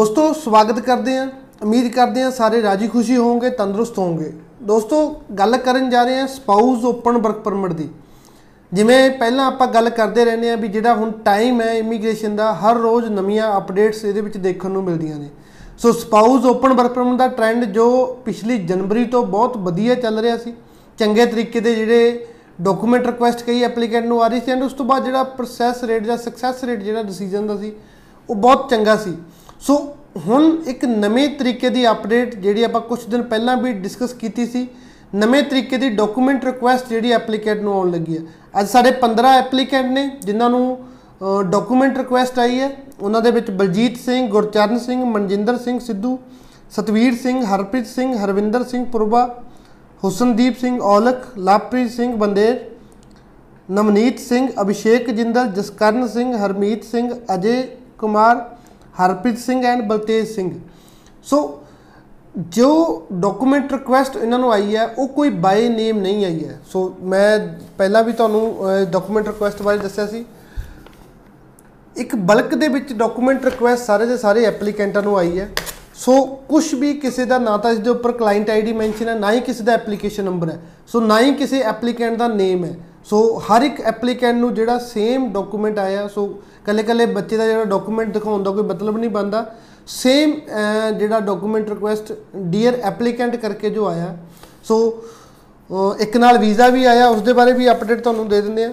ਦੋਸਤੋ, ਸਵਾਗਤ ਕਰਦੇ ਹਾਂ। ਉਮੀਦ ਕਰਦੇ ਹਾਂ ਸਾਰੇ ਰਾਜੀ ਖੁਸ਼ੀ ਹੋਵੋਗੇ, ਤੰਦਰੁਸਤ ਹੋਵੋਗੇ। ਦੋਸਤੋ, ਗੱਲ ਕਰਨ ਜਾ ਰਹੇ ਹਾਂ ਸਪਾਊਸ ਓਪਨ ਵਰਕ ਪਰਮਿਟ ਦੀ। ਜਿਵੇਂ ਪਹਿਲਾਂ ਆਪਾਂ ਗੱਲ ਕਰਦੇ ਰਹਿੰਦੇ ਆ ਵੀ ਜਿਹੜਾ ਹੁਣ ਟਾਈਮ ਹੈ ਇਮੀਗ੍ਰੇਸ਼ਨ ਦਾ, ਹਰ ਰੋਜ਼ ਨਵੀਆਂ ਅਪਡੇਟਸ ਇਹਦੇ ਵਿੱਚ ਦੇਖਣ ਨੂੰ ਮਿਲਦੀਆਂ ਨੇ। So spouse open work permit ਦਾ ਟ੍ਰੈਂਡ ਜੋ ਪਿਛਲੀ ਜਨਵਰੀ ਤੋਂ ਬਹੁਤ ਵਧੀਆ ਚੱਲ ਰਿਹਾ ਸੀ, ਚੰਗੇ ਤਰੀਕੇ ਦੇ ਜਿਹੜੇ ਡਾਕੂਮੈਂਟ ਰਿਕੁਐਸਟ ਕਈ ਐਪਲੀਕੈਂਟ ਨੂੰ ਆ ਰਹੀ ਸੀ ਐਂਡ ਉਸ ਤੋਂ ਬਾਅਦ ਜਿਹੜਾ ਪ੍ਰੋਸੈਸ ਰੇਟ ਜਾਂ ਸਕਸੈਸ ਰੇਟ ਜਿਹੜਾ ਡਿਸੀਜਨ ਦਾ ਸੀ, ਉਹ ਬਹੁਤ ਚੰਗਾ ਸੀ। ਸੋ ਹੁਣ ਇੱਕ ਨਵੇਂ ਤਰੀਕੇ ਦੀ ਅਪਡੇਟ ਜਿਹੜੀ ਆਪਾਂ ਕੁਝ ਦਿਨ ਪਹਿਲਾਂ ਵੀ ਡਿਸਕਸ ਕੀਤੀ ਸੀ, ਨਵੇਂ ਤਰੀਕੇ ਦੀ ਡਾਕੂਮੈਂਟ ਰਿਕੁਐਸਟ ਜਿਹੜੀ ਐਪਲੀਕੈਂਟ ਨੂੰ ਆਉਣ ਲੱਗੀ ਹੈ। ਅੱਜ ਸਾਡੇ 15 ਐਪਲੀਕੈਂਟ ਨੇ, ਜਿਨ੍ਹਾਂ ਨੂੰ ਡਾਕੂਮੈਂਟ ਰਿਕੁਐਸਟ ਆਈ ਹੈ। ਉਹਨਾਂ ਦੇ ਵਿੱਚ ਬਲਜੀਤ ਸਿੰਘ, ਗੁਰਚਰਨ ਸਿੰਘ, ਮਨਜਿੰਦਰ ਸਿੰਘ ਸਿੱਧੂ, ਸਤਵੀਰ ਸਿੰਘ, ਹਰਪ੍ਰੀਤ ਸਿੰਘ, ਹਰਵਿੰਦਰ ਸਿੰਘ ਪੁਰਬਾ, ਹੁਸਨਦੀਪ ਸਿੰਘ ਔਲਖ, ਲਵਪ੍ਰੀਤ ਸਿੰਘ ਬੰਦੇਰ, ਨਵਨੀਤ ਸਿੰਘ, ਅਭਿਸ਼ੇਕ ਜਿੰਦਲ, ਜਸਕਰਨ ਸਿੰਘ, ਹਰਮੀਤ ਸਿੰਘ, ਅਜੇ ਕੁਮਾਰ ਹਰਪ੍ਰੀਤ ਸਿੰਘ ਐਂਡ ਬਲਤੇਜ ਸਿੰਘ। ਸੋ ਜੋ ਡਾਕੂਮੈਂਟ ਰਿਕੁਐਸਟ ਇਹਨਾਂ ਨੂੰ ਆਈ ਹੈ, ਉਹ ਕੋਈ ਬਾਈ ਨੇਮ ਨਹੀਂ ਆਈ ਹੈ। ਸੋ ਮੈਂ ਪਹਿਲਾਂ ਵੀ ਤੁਹਾਨੂੰ ਡਾਕੂਮੈਂਟ ਰਿਕੁਐਸਟ ਬਾਰੇ ਦੱਸਿਆ ਸੀ। ਇੱਕ ਬਲਕ ਦੇ ਵਿੱਚ ਡਾਕੂਮੈਂਟ ਰਿਕੁਐਸਟ ਸਾਰੇ ਦੇ ਸਾਰੇ ਐਪਲੀਕੈਂਟਾਂ ਨੂੰ ਆਈ ਹੈ। ਸੋ ਕੁਝ ਵੀ ਕਿਸੇ ਦਾ ਨਾ ਤਾਂ ਇਸ ਦੇ ਉੱਪਰ ਕਲਾਇੰਟ ਆਈਡੀ ਮੈਂਸ਼ਨ ਹੈ, ਨਾ ਹੀ ਕਿਸੇ ਦਾ ਐਪਲੀਕੇਸ਼ਨ ਨੰਬਰ ਹੈ। ਸੋ ਨਾ ਹੀ ਕਿਸੇ ਐਪਲੀਕੈਂਟ ਦਾ ਨੇਮ ਹੈ। ਸੋ ਹਰ ਇੱਕ ਐਪਲੀਕੈਂਟ ਨੂੰ ਜਿਹੜਾ ਸੇਮ ਡਾਕੂਮੈਂਟ ਆਇਆ ਸੋ ਕੱਲੇ ਕੱਲੇ ਬੱਚੇ ਦਾ ਜਿਹੜਾ ਡਾਕੂਮੈਂਟ ਦਿਖਾਉਣ ਦਾ ਕੋਈ ਮਤਲਬ ਨਹੀਂ ਬਣਦਾ। ਸੇਮ ਜਿਹੜਾ ਡਾਕੂਮੈਂਟ ਰਿਕੁਐਸਟ ਡੀਅਰ ਐਪਲੀਕੈਂਟ ਕਰਕੇ ਜੋ ਆਇਆ। ਸੋ ਇੱਕ ਨਾਲ ਵੀਜ਼ਾ ਵੀ ਆਇਆ ਉਸ ਦੇ ਬਾਰੇ ਵੀ ਅਪਡੇਟ ਤੁਹਾਨੂੰ ਦੇ ਦਿੰਦੇ ਆ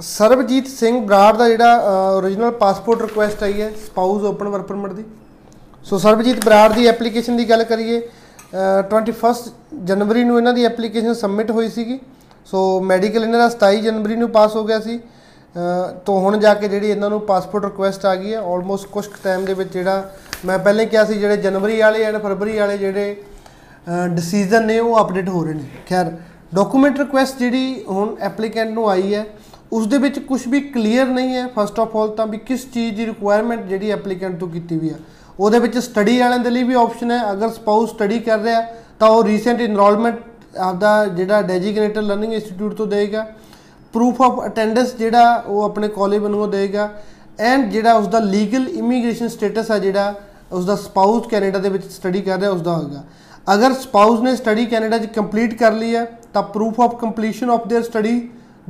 ਸਰਬਜੀਤ ਸਿੰਘ ਬਰਾੜ ਦਾ ਜਿਹੜਾ origignal ਪਾਸਪੋਰਟ ਰਿਕੁਐਸਟ ਆਈ ਹੈ ਸਪਾਊਸ ਓਪਨ ਵਰਕ ਪਰਮਿਟ ਦੀ। ਸੋ ਸਰਬਜੀਤ ਬਰਾੜ ਦੀ ਐਪਲੀਕੇਸ਼ਨ ਦੀ ਗੱਲ ਕਰੀਏ 21 ਜਨਵਰੀ ਨੂੰ ਇਹਨਾਂ ਦੀ ਐਪਲੀਕੇਸ਼ਨ ਸਬਮਿਟ ਹੋਈ ਸੀਗੀ। ਸੋ ਮੈਡੀਕਲ ਇਹਨਾਂ ਦਾ 27 ਜਨਵਰੀ ਨੂੰ ਪਾਸ ਹੋ ਗਿਆ ਸੀ। ਤੋਂ ਹੁਣ ਜਾ ਕੇ ਜਿਹੜੀ ਇਹਨਾਂ ਨੂੰ ਪਾਸਪੋਰਟ ਰਿਕੁਐਸਟ ਆ ਗਈ ਹੈ ਆਲਮੋਸਟ ਕੁਝ ਟਾਈਮ ਦੇ ਵਿੱਚ ਜਿਹੜਾ ਮੈਂ ਪਹਿਲਾਂ ਹੀ ਕਿਹਾ ਸੀ, ਜਿਹੜੇ ਜਨਵਰੀ ਵਾਲੇ ਐਂਡ ਫਰਵਰੀ ਵਾਲੇ ਜਿਹੜੇ ਡਿਸੀਜਨ ਨੇ ਉਹ ਅਪਡੇਟ ਹੋ ਰਹੇ ਨੇ। ਖੈਰ ਡਾਕੂਮੈਂਟ ਰਿਕੁਐਸਟ ਜਿਹੜੀ ਹੁਣ ਐਪਲੀਕੈਂਟ ਨੂੰ ਆਈ ਹੈ, ਉਸ ਦੇ ਵਿੱਚ ਕੁਝ ਵੀ ਕਲੀਅਰ ਨਹੀਂ ਹੈ। ਫਸਟ ਆਫ ਆਲ ਤਾਂ ਵੀ ਕਿਸ ਚੀਜ਼ ਦੀ ਰਿਕੁਆਇਰਮੈਂਟ ਜਿਹੜੀ ਐਪਲੀਕੈਂਟ ਤੋਂ ਕੀਤੀ ਵੀ ਆ। ਉਹਦੇ ਵਿੱਚ ਸਟੱਡੀ ਵਾਲਿਆਂ ਦੇ ਲਈ ਵੀ ਆਪਸ਼ਨ ਹੈ ਅਗਰ ਸਪਾਊਸ ਸਟੱਡੀ ਕਰ ਰਿਹਾ ਤਾਂ ਉਹ ਰੀਸੈਂਟ ਇਨਰੋਲਮੈਂਟ ਆਪਦਾ ਜਿਹੜਾ ਡੈਜੀਗਨੇਟਡ ਲਰਨਿੰਗ ਇੰਸਟੀਚਿਊਟ ਤੋਂ ਦੇਗਾ ਪ੍ਰੂਫ ਆਫ ਅਟੈਂਡੈਂਸ ਜਿਹੜਾ ਉਹ ਆਪਣੇ ਕਾਲਜ ਵੱਲੋਂ ਦੇਗਾ ਐਂਡ ਜਿਹੜਾ ਉਸ ਦਾ ਲੀਗਲ ਇਮੀਗ੍ਰੇਸ਼ਨ ਸਟੇਟਸ ਆ ਜਿਹੜਾ ਉਸ ਦਾ ਸਪਾਊਸ ਕੈਨੇਡਾ ਦੇ ਵਿੱਚ ਸਟੱਡੀ ਕਰ ਰਿਹਾ ਉਸ ਦਾ ਹੋਗਾ ਅਗਰ ਸਪਾਊਸ ਨੇ ਸਟੱਡੀ ਕੈਨੇਡਾ 'ਚ ਕੰਪਲੀਟ ਕਰ ਲਈ ਹੈ ਤਾਂ proof of completion of their study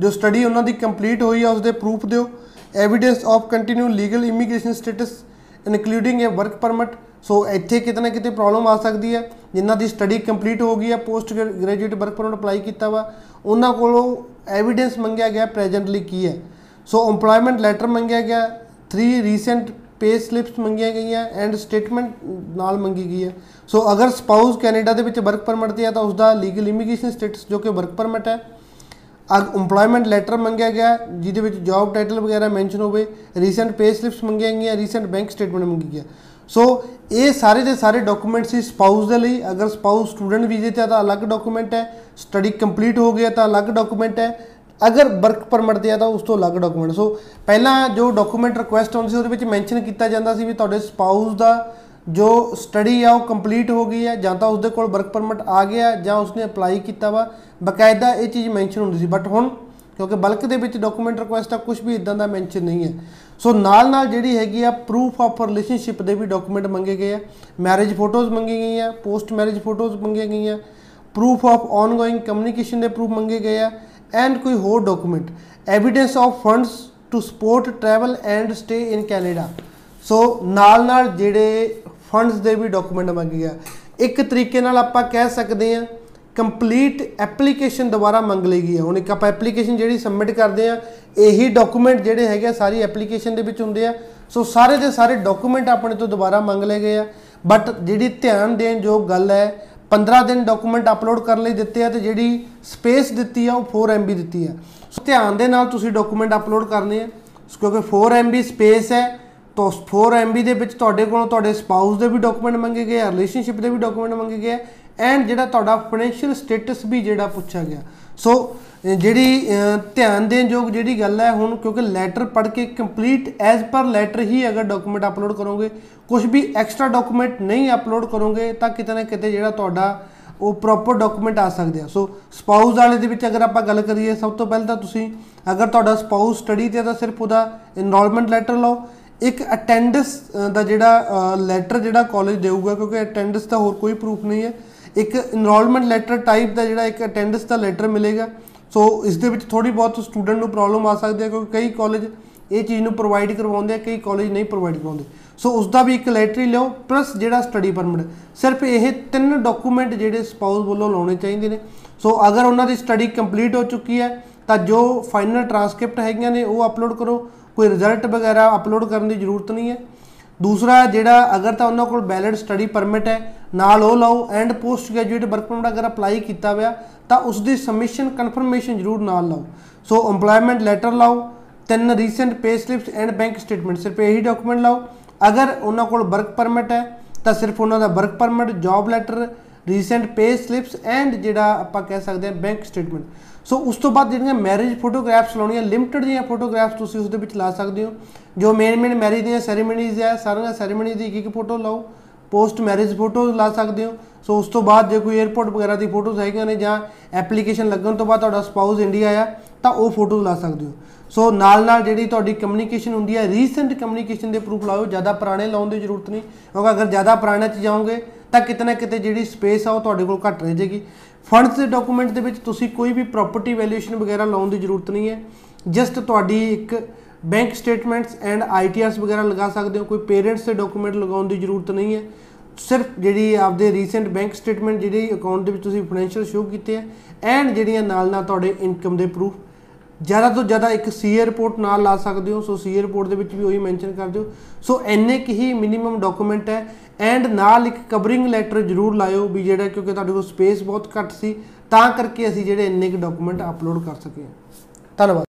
ਜੋ ਸਟੱਡੀ ਉਹਨਾਂ ਦੀ ਕੰਪਲੀਟ ਹੋਈ ਹੈ ਉਸ ਦੇ ਪ੍ਰੂਫ ਦਿਓ evidence of continue legal immigration status including a work permit so ਇੱਥੇ ਕਿਤੇ ਨਾ ਕਿਤੇ ਪ੍ਰੋਬਲਮ ਆ ਸਕਦੀ ਹੈ। ਜਿਨ੍ਹਾਂ ਦੀ ਸਟੱਡੀ ਕੰਪਲੀਟ ਹੋ ਗਈ ਹੈ post graduate work permit apply ਕੀਤਾ ਵਾ, ਉਹਨਾਂ ਕੋਲੋਂ ਐਵੀਡੈਂਸ ਮੰਗਿਆ ਗਿਆ ਪ੍ਰੈਜ਼ੈਂਟਲੀ ਕੀ ਹੈ। ਸੋ ਏਮਪਲੋਇਮੈਂਟ ਲੈਟਰ ਮੰਗਿਆ ਗਿਆ 3 ਰੀਸੈਂਟ ਪੇ ਸਲਿਪਸ ਮੰਗੀਆਂ ਗਈਆਂ ਐਂਡ ਸਟੇਟਮੈਂਟ ਨਾਲ ਮੰਗੀ ਗਈ ਹੈ। ਸੋ ਅਗਰ ਸਪਾਊਸ ਕੈਨੇਡਾ ਦੇ ਵਿੱਚ ਵਰਕ ਪਰਮਿਟ ਤੇ ਹੈ ਤਾਂ ਉਸ ਦਾ ਲੀਗਲ ਇਮੀਗ੍ਰੇਸ਼ਨ ਸਟੇਟਸ ਜੋ ਕਿ ਵਰਕ ਪਰਮਿਟ ਹੈ ਅਗ ਏਮਪਲੋਇਮੈਂਟ ਲੈਟਰ ਮੰਗਿਆ ਗਿਆ, ਜਿਹਦੇ ਵਿੱਚ ਜੌਬ ਟਾਈਟਲ ਵਗੈਰਾ ਮੈਂਸ਼ਨ ਹੋਵੇ ਰੀਸੈਂਟ ਪੇ ਸਲਿਪਸ ਮੰਗੀਆਂ ਗਈਆਂ ਰੀਸੈਂਟ ਬੈਂਕ ਸਟੇਟਮੈਂਟ ਮੰਗੀ ਗਿਆ ਸੋ ਇਹ ਸਾਰੇ ਦੇ ਸਾਰੇ ਡਾਕੂਮੈਂਟ ਸੀ ਸਪਾਊਸ ਦੇ ਲਈ। ਅਗਰ ਸਪਾਊਸ ਸਟੂਡੈਂਟ ਵੀਜ਼ੇ ਤੇ ਤਾਂ ਅਲੱਗ ਡਾਕੂਮੈਂਟ ਹੈ। ਸਟੱਡੀ ਕੰਪਲੀਟ ਹੋ ਗਿਆ ਤਾਂ ਅਲੱਗ ਡਾਕੂਮੈਂਟ ਹੈ। ਅਗਰ ਵਰਕ ਪਰਮਿਟ ਤੇ ਆ ਤਾਂ ਉਸ ਤੋਂ ਅਲੱਗ ਡਾਕੂਮੈਂਟ ਸੋ ਪਹਿਲਾਂ ਜੋ ਡਾਕੂਮੈਂਟ ਰਿਕੁਐਸਟ ਹੁੰਦੀ ਸੀ, ਉਹਦੇ ਵਿੱਚ ਮੈਂਸ਼ਨ ਕੀਤਾ ਜਾਂਦਾ ਸੀ ਵੀ ਤੁਹਾਡੇ ਸਪਾਊਸ ਦਾ ਜੋ ਸਟੱਡੀ ਆ ਉਹ ਕੰਪਲੀਟ ਹੋ ਗਈ ਹੈ, ਜਾਂ ਤਾਂ ਉਸਦੇ ਕੋਲ ਵਰਕ ਪਰਮਿਟ ਆ ਗਿਆ ਜਾਂ ਉਸਨੇ ਅਪਲਾਈ ਕੀਤਾ ਵਾ। ਬਕਾਇਦਾ ਇਹ ਚੀਜ਼ ਮੈਂਸ਼ਨ ਹੁੰਦੀ ਸੀ ਬਟ ਹੁਣ ਕਿਉਂਕਿ ਬਲਕ ਦੇ ਵਿੱਚ ਡਾਕੂਮੈਂਟ ਰਿਕੁਐਸਟ ਆ ਕੁਝ ਵੀ ਇਦਾਂ ਦਾ ਮੈਂਸ਼ਨ ਨਹੀਂ ਹੈ। ਸੋ ਨਾਲ ਨਾਲ ਜਿਹੜੀ ਹੈਗੀ ਆ ਪ੍ਰੂਫ ਆਫ ਰਿਲੇਸ਼ਨਸ਼ਿਪ ਦੇ ਵੀ ਡਾਕੂਮੈਂਟ ਮੰਗੇ ਗਏ ਆ। ਮੈਰਿਜ ਫੋਟੋਜ਼ ਮੰਗੀ ਗਈਆਂ ਪੋਸਟ ਮੈਰਿਜ ਫੋਟੋਜ਼ ਮੰਗੀਆਂ ਗਈਆਂ ਪ੍ਰੂਫ ਆਫ ਆਨਗੋਇੰਗ ਕਮਿਊਨੀਕੇਸ਼ਨ ਦੇ ਪ੍ਰੂਫ ਮੰਗੇ ਗਏ ਆ ਐਂਡ ਕੋਈ ਹੋਰ document evidence of funds to support travel and stay in Canada so ਨਾਲ ਨਾਲ ਜਿਹੜੇ ਫੰਡਸ ਦੇ ਵੀ ਡਾਕੂਮੈਂਟ ਮੰਗੇ ਗਿਆ। ਇੱਕ ਤਰੀਕੇ ਨਾਲ ਆਪਾਂ ਕਹਿ ਸਕਦੇ ਹਾਂ ਕੰਪਲੀਟ ਐਪਲੀਕੇਸ਼ਨ ਦੁਬਾਰਾ ਮੰਗ ਲਈ ਗਈ ਹੈ। ਹੁਣ ਇੱਕ ਆਪਾਂ ਐਪਲੀਕੇਸ਼ਨ ਜਿਹੜੀ ਸਬਮਿਟ ਕਰਦੇ ਆ ਇਹੀ ਡਾਕੂਮੈਂਟ ਜਿਹੜੇ ਹੈਗੇ ਸਾਰੀ ਐਪਲੀਕੇਸ਼ਨ ਦੇ ਵਿੱਚ ਹੁੰਦੇ ਆ। ਸੋ ਸਾਰੇ ਦੇ ਸਾਰੇ ਡਾਕੂਮੈਂਟ ਆਪਣੇ ਤੋਂ ਦੁਬਾਰਾ ਮੰਗ ਲਏ ਗਏ ਆ। ਬਟ ਜਿਹੜੀ ਧਿਆਨ ਦੇਣ ਜੋ ਗੱਲ ਹੈ 15 ਦਿਨ ਡਾਕੂਮੈਂਟ ਅਪਲੋਡ ਕਰਨ ਲਈ ਦਿੱਤੇ ਆ ਤੇ ਜਿਹੜੀ ਸਪੇਸ ਦਿੱਤੀ ਆ, ਉਹ 4 MB ਦਿੱਤੀ ਆ। ਸੋ ਧਿਆਨ ਦੇ ਨਾਲ ਤੁਸੀਂ ਡਾਕੂਮੈਂਟ ਅਪਲੋਡ ਕਰਨੇ ਆ। ਕਿਉਂਕਿ 4 MB ਸਪੇਸ ਹੈ ਤਾਂ 4 MB ਦੇ ਵਿੱਚ ਤੁਹਾਡੇ ਕੋਲੋਂ ਤੁਹਾਡੇ ਸਪਾਊਸ ਦੇ ਵੀ ਡਾਕੂਮੈਂਟ ਮੰਗੇ ਗਏ ਆ ਰਿਲੇਸ਼ਨਸ਼ਿਪ ਦੇ ਵੀ ਡਾਕੂਮੈਂਟ ਮੰਗੇ ਗਏ ਆ ਐਂਡ ਜਿਹੜਾ ਤੁਹਾਡਾ ਫਾਈਨੈਂਸ਼ੀਅਲ ਸਟੇਟਸ ਵੀ ਜਿਹੜਾ ਪੁੱਛਿਆ ਗਿਆ। ਸੋ ਜਿਹੜੀ ਧਿਆਨ ਦੇਣ ਯੋਗ ਜਿਹੜੀ ਗੱਲ ਹੈ ਹੁਣ, ਕਿਉਂਕਿ ਲੈਟਰ ਪੜ੍ਹ ਕੇ ਕੰਪਲੀਟ ਐਜ਼ ਪਰ ਲੈਟਰ ਹੀ ਅਗਰ ਡਾਕੂਮੈਂਟ ਅਪਲੋਡ ਕਰੋਗੇ ਕੁਝ ਵੀ ਐਕਸਟਰਾ ਡਾਕੂਮੈਂਟ ਨਹੀਂ ਅਪਲੋਡ ਕਰੋਗੇ, ਤਾਂ ਕਿਤੇ ਨਾ ਕਿਤੇ ਜਿਹੜਾ ਤੁਹਾਡਾ ਉਹ ਪ੍ਰੋਪਰ ਡਾਕੂਮੈਂਟ ਆ ਸਕਦੇ ਆ। ਸੋ ਸਪਾਊਸ ਵਾਲੇ ਦੇ ਵਿੱਚ ਅਗਰ ਆਪਾਂ ਗੱਲ ਕਰੀਏ, ਸਭ ਤੋਂ ਪਹਿਲਾਂ ਤਾਂ ਤੁਸੀਂ ਅਗਰ ਤੁਹਾਡਾ ਸਪਾਊਸ ਸਟੱਡੀ ਤੇ ਤਾਂ ਸਿਰਫ ਉਹਦਾ ਇਨਰੋਲਮੈਂਟ ਲੈਟਰ ਲਓ ਇੱਕ ਅਟੈਂਡੈਂਸ ਦਾ ਜਿਹੜਾ ਲੈਟਰ ਜਿਹੜਾ ਕਾਲਜ ਦੇਊਗਾ, ਕਿਉਂਕਿ ਅਟੈਂਡੈਂਸ ਦਾ ਹੋਰ ਕੋਈ ਪ੍ਰੂਫ ਨਹੀਂ ਹੈ। ਇੱਕ ਇਨਰੋਲਮੈਂਟ ਲੈਟਰ ਟਾਈਪ ਦਾ ਜਿਹੜਾ ਇੱਕ ਅਟੈਂਡੈਂਸ ਦਾ ਲੈਟਰ ਮਿਲੇਗਾ। ਸੋ ਇਸ ਦੇ ਵਿੱਚ ਥੋੜੀ ਬਹੁਤ ਸਟੂਡੈਂਟ ਨੂੰ ਪ੍ਰੋਬਲਮ ਆ ਸਕਦੀ ਹੈ, ਕਿਉਂਕਿ ਕਈ ਕਾਲਜ ਇਹ ਚੀਜ਼ ਨੂੰ ਪ੍ਰੋਵਾਈਡ ਕਰਵਾਉਂਦੇ ਆ, ਕਈ ਕਾਲਜ ਨਹੀਂ ਪ੍ਰੋਵਾਈਡ ਕਰਵਾਉਂਦੇ। ਸੋ ਉਸ ਦਾ ਵੀ ਇੱਕ ਲੈਟਰ ਹੀ ਲਿਓ ਪਲੱਸ ਜਿਹੜਾ ਸਟੱਡੀ ਪਰਮਿਟ ਸਿਰਫ ਇਹ ਤਿੰਨ ਡਾਕੂਮੈਂਟ ਜਿਹੜੇ ਸਪਾਊਸ ਵੱਲੋਂ ਲਾਉਣੇ ਚਾਹੀਦੇ ਨੇ। ਸੋ ਅਗਰ ਉਹਨਾਂ ਦੀ ਸਟੱਡੀ ਕੰਪਲੀਟ ਹੋ ਚੁੱਕੀ ਹੈ, ਤਾਂ ਜੋ ਫਾਈਨਲ ਟਰਾਂਸਕ੍ਰਿਪਟ ਹੈਗੀਆਂ ਨੇ, ਉਹ ਅਪਲੋਡ ਕਰੋ। ਕੋਈ ਰਿਜ਼ਲਟ ਵਗੈਰਾ ਅਪਲੋਡ ਕਰਨ ਦੀ ਜ਼ਰੂਰਤ ਨਹੀਂ ਹੈ। ਦੂਸਰਾ, ਜਿਹੜਾ ਅਗਰ ਤਾਂ ਉਹਨਾਂ ਕੋਲ ਵੈਲਿਡ ਸਟੱਡੀ ਪਰਮਿਟ ਹੈ, ਨਾਲ ਉਹ ਲਾਓ and post graduate work permit ਅਗਰ ਅਪਲਾਈ ਕੀਤਾ ਹੋਇਆ, ਤਾਂ ਉਸ ਦੀ ਸਬਮਿਸ਼ਨ ਕਨਫਰਮੇਸ਼ਨ ਜ਼ਰੂਰ ਨਾਲ ਲਾਓ। ਸੋ ਏਮਪਲੋਇਮੈਂਟ ਲੈਟਰ ਲਾਓ, ਤਿੰਨ recent pay slips and bank statement ਸਿਰਫ ਇਹੀ ਡਾਕੂਮੈਂਟ ਲਾਓ। ਅਗਰ ਉਹਨਾਂ ਕੋਲ ਵਰਕ ਪਰਮਿਟ ਹੈ, ਤਾਂ ਸਿਰਫ ਉਹਨਾਂ ਦਾ work permit job letter recent pay slips and ਜਿਹੜਾ ਆਪਾਂ ਕਹਿ ਸਕਦੇ ਹਾਂ ਬੈਂਕ ਸਟੇਟਮੈਂਟ ਸੋ ਉਸ ਤੋਂ ਬਾਅਦ ਜਿਹੜੀਆਂ ਮੈਰਿਜ ਫੋਟੋਗ੍ਰਾਫਸ ਲਾਉਣੀਆਂ ਲਿਮਟਿਡ ਜਿਹੀਆਂ ਫੋਟੋਗ੍ਰਾਫਸ ਤੁਸੀਂ ਉਸ ਦੇ ਵਿੱਚ ਲਾ ਸਕਦੇ ਹੋ। ਜੋ ਮੇਨ ਮੇਨ ਮੈਰਿਜ ਦੀਆਂ ਸੈਰੀਮਨੀਜ਼ ਹੈ ਸਾਰੀਆਂ ਸੈਰੀਮਨੀ ਦੀ ਇੱਕ ਇੱਕ ਫੋਟੋ ਲਾਓ। ਪੋਸਟ ਮੈਰਿਜ ਫੋਟੋ ਲਾ ਸਕਦੇ ਹੋ। ਸੋ ਉਸ ਤੋਂ ਬਾਅਦ ਜੇ ਕੋਈ 에어ਪੋਰਟ ਵਗੈਰਾ ਦੀ ਫੋਟੋਜ਼ ਹੈਗੀਆਂ ਨੇ ਜਾਂ ਐਪਲੀਕੇਸ਼ਨ ਲੱਗਣ ਤੋਂ ਬਾਅਦ ਤੁਹਾਡਾ ਸਪਾਊਸ ਇੰਡੀਆ ਆ, ਤਾਂ ਉਹ ਫੋਟੋ ਲਾ ਸਕਦੇ ਹੋ। ਸੋ ਨਾਲ ਨਾਲ ਜਿਹੜੀ ਤੁਹਾਡੀ ਕਮਿਊਨੀਕੇਸ਼ਨ ਹੁੰਦੀ ਹੈ ਰੀਸੈਂਟ ਕਮਿਊਨੀਕੇਸ਼ਨ ਦੇ ਪ੍ਰੂਫ ਲਾਓ। ਜ਼ਿਆਦਾ ਪੁਰਾਣੇ ਲਾਉਣ ਦੀ ਜ਼ਰੂਰਤ ਨਹੀਂ। ਕਿਉਂਕਿ ਅਗਰ ਜ਼ਿਆਦਾ ਪੁਰਾਣੇ 'ਚ ਜਾਓਗੇ ਤਾਂ ਕਿਤੇ ਨਾ ਕਿਤੇ ਜਿਹੜੀ ਸਪੇਸ ਆ ਉਹ ਤੁਹਾਡੇ ਕੋਲ ਘੱਟ ਰਹਿ ਜਾਏਗੀ। ਫੰਡਸ ਦੇ ਡਾਕੂਮੈਂਟ ਦੇ ਵਿੱਚ ਤੁਸੀਂ ਕੋਈ ਵੀ ਪ੍ਰਾਪਰਟੀ ਵੈਲਿਊਏਸ਼ਨ ਵਗੈਰਾ ਲਾਉਣ ਦੀ ਜ਼ਰੂਰਤ ਨਹੀਂ ਹੈ। ਜਸਟ ਤੁਹਾਡੀ ਇੱਕ ਬੈਂਕ ਸਟੇਟਮੈਂਟਸ ਐਂਡ ਆਈਟੀਆਰਸ ਵਗੈਰਾ ਲਗਾ ਸਕਦੇ ਹੋ। ਕੋਈ ਪੇਰੈਂਟਸ ਦੇ ਡਾਕੂਮੈਂਟ ਲਗਾਉਣ ਦੀ ਜ਼ਰੂਰਤ ਨਹੀਂ ਹੈ। ਸਿਰਫ ਜਿਹੜੀ ਆਪਦੇ ਰੀਸੈਂਟ ਬੈਂਕ ਸਟੇਟਮੈਂਟ ਜਿਹੜੀ ਅਕਾਊਂਟ ਦੇ ਵਿੱਚ ਤੁਸੀਂ ਫਾਈਨੈਂਸ਼ੀਅਲ ਸ਼ੋ ਕੀਤੇ ਆ ਐਂਡ ਜਿਹੜੀਆਂ ਨਾਲ ਨਾਲ ਤੁਹਾਡੇ ਇਨਕਮ ਦੇ ਪ੍ਰੂਫ ਜ਼ਿਆਦਾ ਤੋਂ ਜ਼ਿਆਦਾ ਇੱਕ ਸੀਏ ਰਿਪੋਰਟ ਨਾਲ ਲਾ ਸਕਦੇ ਹੋ, ਸੋ ਸੀਏ ਰਿਪੋਰਟ ਦੇ ਵਿੱਚ ਵੀ ਉਹੀ ਮੈਂਸ਼ਨ ਕਰ ਦਿਓ। ਸੋ ਐਨੇ ਕਿ ਹੀ ਮਿਨੀਮਮ ਡਾਕੂਮੈਂਟ ਹੈ ਐਂਡ ਨਾਲ ਇੱਕ ਕਵਰਿੰਗ ਲੈਟਰ ਜ਼ਰੂਰ ਲਾਇਓ ਵੀ ਜਿਹੜਾ ਕਿਉਂਕਿ ਤੁਹਾਡੇ ਕੋਲ ਸਪੇਸ ਬਹੁਤ ਘੱਟ ਸੀ, ਤਾਂ ਕਰਕੇ ਅਸੀਂ ਜਿਹੜੇ ਇੰਨੇ ਕੁ ਡਾਕੂਮੈਂਟ ਅਪਲੋਡ ਕਰ ਸਕੇ ਧੰਨਵਾਦ।